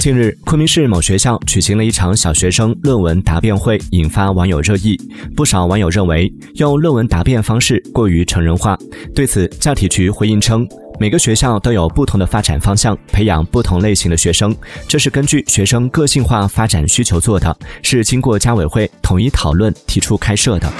近日昆明市某学校举行了一场小学生论文答辩会引发网友热议。不少网友认为用论文答辩方式过于成人化对此教体局回应称每个学校都有不同的发展方向培养不同类型的学生这是根据学生个性化发展需求做的是经过家委会统一讨论提出开设的。